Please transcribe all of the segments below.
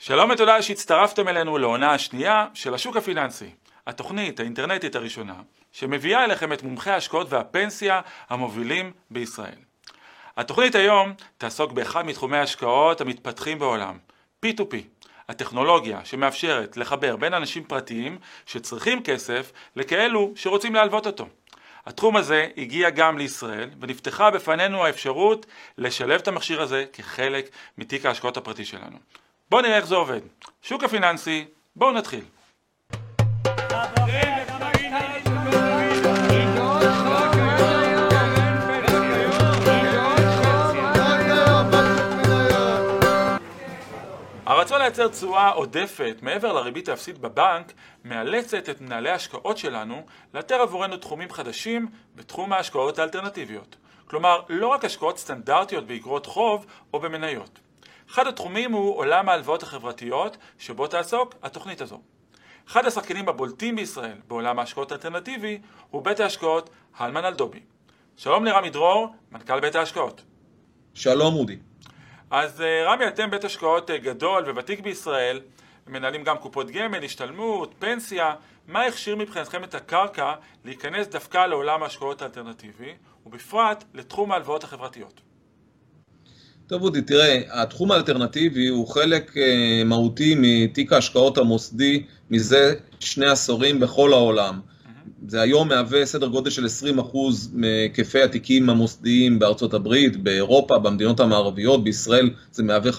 שלום ותודה שהצטרפתם אלינו לעונה השנייה של השוק הפיננסי, התוכנית האינטרנטית הראשונה שמביאה אליכם את מומחי ההשקעות והפנסיה המובילים בישראל. התוכנית היום תעסוק באחד מתחומי ההשקעות המתפתחים בעולם, P2P, הטכנולוגיה שמאפשרת לחבר בין אנשים פרטיים שצריכים כסף לכאלו שרוצים להלוות אותו. התחום הזה הגיע גם לישראל ונפתחה בפנינו האפשרות לשלב את המכשיר הזה כחלק מתיק ההשקעות הפרטי שלנו. בואו נראה איך זה עובד. שוק הפיננסי, בואו נתחיל. הרצון לייצר תשואה עודפת מעבר לריבית האפסית בבנק מאלצת את מנהלי ההשקעות שלנו לאתר עבורנו תחומים חדשים בתחום ההשקעות האלטרנטיביות. כלומר, לא רק השקעות סטנדרטיות באגרות חוב או במניות. אחד התחומים הוא עולם ההלוואות החברתיות שבו תעסוק התוכנית הזו. אחד השחקנים הבולטים בישראל בעולם ההשקעות האלטרנטיבי הוא בית ההשקעות הלמן אלדובי. שלום לרמי דרור, מנכ"ל בית ההשקעות. שלום אודי. אז אה, רמי, אתם בית השקעות אה, גדול וותיק בישראל, מנהלים גם קופות גמל, השתלמות, פנסיה. מה הכשיר מבחינתכם את הקרקע להיכנס דווקא לעולם ההשקעות האלטרנטיבי, ובפרט לתחום ההלוואות החברתיות? טוב אודי, תראה, התחום האלטרנטיבי הוא חלק אה, מהותי מתיק ההשקעות המוסדי מזה שני עשורים בכל העולם. זה היום מהווה סדר גודל של 20% מהיקפי התיקים המוסדיים בארצות הברית, באירופה, במדינות המערביות, בישראל זה מהווה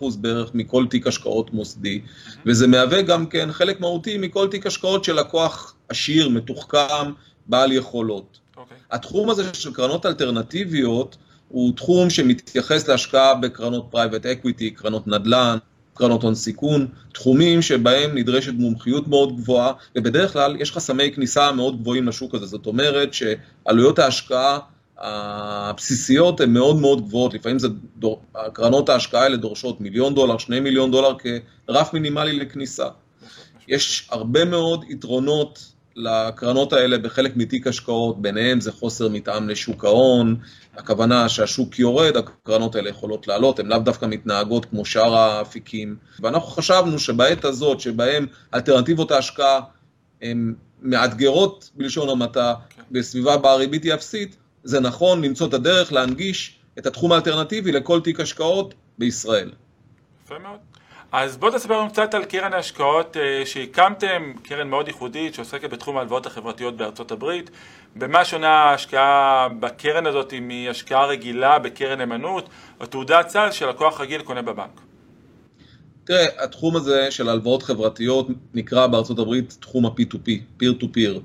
15% בערך מכל תיק השקעות מוסדי, וזה מהווה גם כן חלק מהותי מכל תיק השקעות של לקוח עשיר, מתוחכם, בעל יכולות. Okay. אוקיי. התחום הזה של קרנות אלטרנטיביות הוא תחום שמתייחס להשקעה בקרנות private equity, קרנות נדל"ן, קרנות הון סיכון, תחומים שבהם נדרשת מומחיות מאוד גבוהה, ובדרך כלל יש חסמי כניסה מאוד גבוהים לשוק הזה, זאת אומרת שעלויות ההשקעה הבסיסיות הן מאוד מאוד גבוהות, לפעמים זה, דור, קרנות ההשקעה האלה דורשות מיליון דולר, שני מיליון דולר כרף מינימלי לכניסה. יש הרבה מאוד יתרונות לקרנות האלה בחלק מתיק השקעות, ביניהם זה חוסר מתאם לשוק ההון, הכוונה שהשוק יורד, הקרנות האלה יכולות לעלות, הן לאו דווקא מתנהגות כמו שאר האפיקים. ואנחנו חשבנו שבעת הזאת, שבהם אלטרנטיבות ההשקעה הן מאתגרות בלשון המעטה, בסביבה בה הריבית היא אפסית, זה נכון למצוא את הדרך להנגיש את התחום האלטרנטיבי לכל תיק השקעות בישראל. יפה מאוד. אז בואו תספר לנו קצת על קרן ההשקעות אה, שהקמתם, קרן מאוד ייחודית שעוסקת בתחום ההלוואות החברתיות בארצות הברית. במה שונה ההשקעה בקרן הזאת מהשקעה רגילה בקרן נאמנות או תעודת סל שלקוח רגיל קונה בבנק? תראה, התחום הזה של הלוואות חברתיות נקרא בארצות הברית תחום ה-P2P, peer to peer.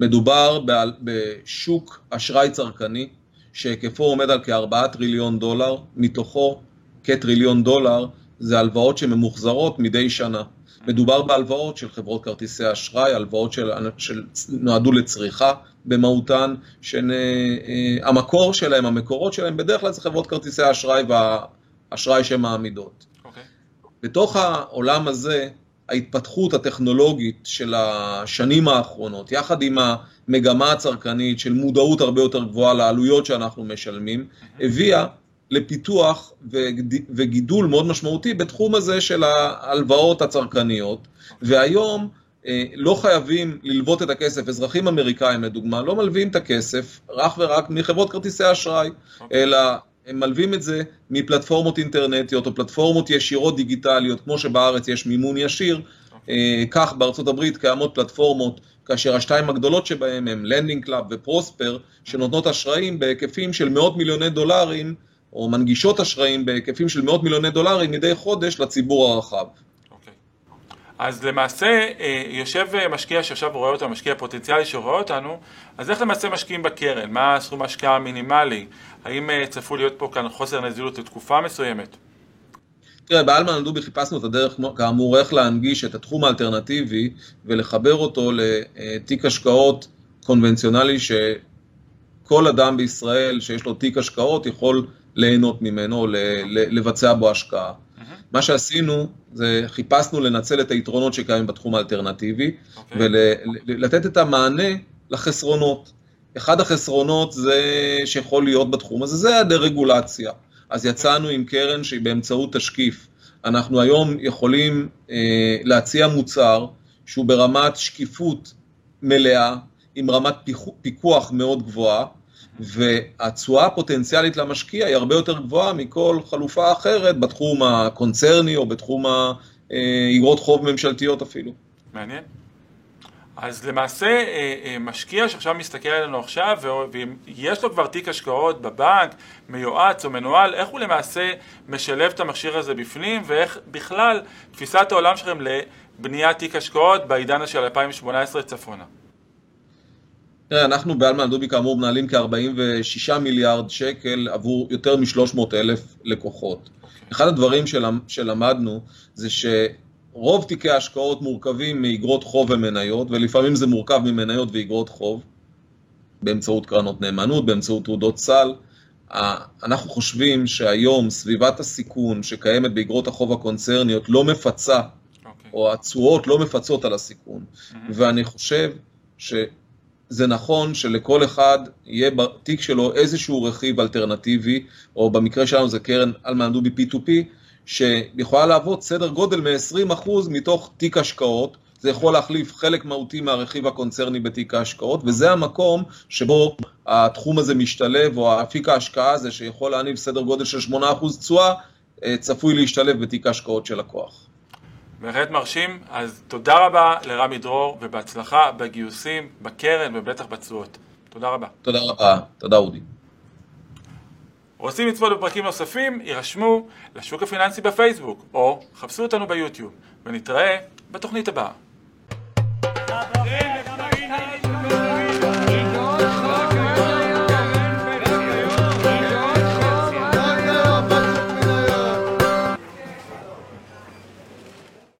מדובר בשוק אשראי צרכני שהיקפו עומד על כ-4 טריליון דולר, מתוכו כטריליון דולר זה הלוואות שממוחזרות מדי שנה. מדובר בהלוואות של חברות כרטיסי אשראי, הלוואות של, שנועדו לצריכה במהותן, שהמקור אה, שלהם, המקורות שלהם, בדרך כלל זה חברות כרטיסי האשראי והאשראי שהן מעמידות. Okay. אוקיי. בתוך העולם הזה, ההתפתחות הטכנולוגית של השנים האחרונות, יחד עם המגמה הצרכנית של מודעות הרבה יותר גבוהה לעלויות שאנחנו משלמים, הביאה לפיתוח וגידול מאוד משמעותי בתחום הזה של ההלוואות הצרכניות, והיום אה, לא חייבים ללוות את הכסף, אזרחים אמריקאים לדוגמה לא מלווים את הכסף רק ורק מחברות כרטיסי אשראי, okay. אוקיי. אלא הם מלווים את זה מפלטפורמות אינטרנטיות או פלטפורמות ישירות דיגיטליות, כמו שבארץ יש מימון ישיר, okay. אוקיי. אה, כך בארצות הברית קיימות פלטפורמות, כאשר השתיים הגדולות שבהם הם Lending Club ו Prosper, שנותנות אשראים בהיקפים של מאות מיליוני דולרים או מנגישות אשראים בהיקפים של מאות מיליוני דולרים מדי חודש לציבור הרחב. אוקיי. אז למעשה אה, יושב אה, משקיע שעכשיו רואה אותנו, משקיע פוטנציאלי שרואה אותנו, אז איך למעשה משקיעים בקרן? מה הסכום ההשקעה המינימלי? האם אה, צפוי להיות פה כאן חוסר נזילות לתקופה מסוימת? תראה, באלמן אלדובי חיפשנו את הדרך, כאמור, איך להנגיש את התחום האלטרנטיבי ולחבר אותו לתיק השקעות קונבנציונלי שכל אדם בישראל שיש לו תיק השקעות יכול ליהנות ממנו, לבצע בו השקעה. מה שעשינו זה חיפשנו לנצל את היתרונות שקיימים בתחום האלטרנטיבי okay. אוקיי. ולתת את המענה לחסרונות. אחד החסרונות זה שיכול להיות בתחום הזה, זה הדה-רגולציה. אז יצאנו עם קרן שהיא באמצעות תשקיף אנחנו היום יכולים אה, להציע מוצר שהוא ברמת שקיפות מלאה, עם רמת פיקוח מאוד גבוהה, והתשואה הפוטנציאלית למשקיע היא הרבה יותר גבוהה מכל חלופה אחרת בתחום הקונצרני או בתחום האגרות חוב ממשלתיות אפילו. מעניין. אז למעשה אה, אה, משקיע שעכשיו מסתכל עלינו עכשיו ויש לו כבר תיק השקעות בבנק, מיועץ או מנוהל, איך הוא למעשה משלב את המכשיר הזה בפנים ואיך בכלל תפיסת העולם שלכם לבניית תיק השקעות בעידן של 2018 צפונה. תראה, אנחנו באלמן דובי כאמור מנהלים כ-46 מיליארד שקל עבור יותר מ-300 אלף לקוחות. אחד הדברים שלמדנו זה ש... רוב תיקי ההשקעות מורכבים מאגרות חוב ומניות, ולפעמים זה מורכב ממניות ואגרות חוב, באמצעות קרנות נאמנות, באמצעות תעודות סל. אנחנו חושבים שהיום סביבת הסיכון שקיימת באגרות החוב הקונצרניות לא מפצה, okay. אוקיי. או התשואות לא מפצות על הסיכון. Mm-hmm. ואני חושב שזה נכון שלכל אחד יהיה בתיק שלו איזשהו רכיב אלטרנטיבי, או במקרה שלנו זה קרן אלמן דובי P2P, שיכולה להוות סדר גודל מ-20% מתוך תיק השקעות. זה יכול להחליף חלק מהותי מהרכיב הקונצרני בתיק ההשקעות, וזה המקום שבו התחום הזה משתלב, או אפיק ההשקעה הזה שיכול להניב סדר גודל של 8% תשואה, אה, צפוי להשתלב בתיק ההשקעות של לקוח. בהחלט מרשים, אז תודה רבה לרמי דרור, ובהצלחה בגיוסים, בקרן ובטח בתשואות. תודה רבה. תודה רבה, תודה אודי. רוצים לצפות בפרקים נוספים? יירשמו לשוק הפיננסי בפייסבוק, או חפשו אותנו ביוטיוב, ונתראה בתוכנית הבאה.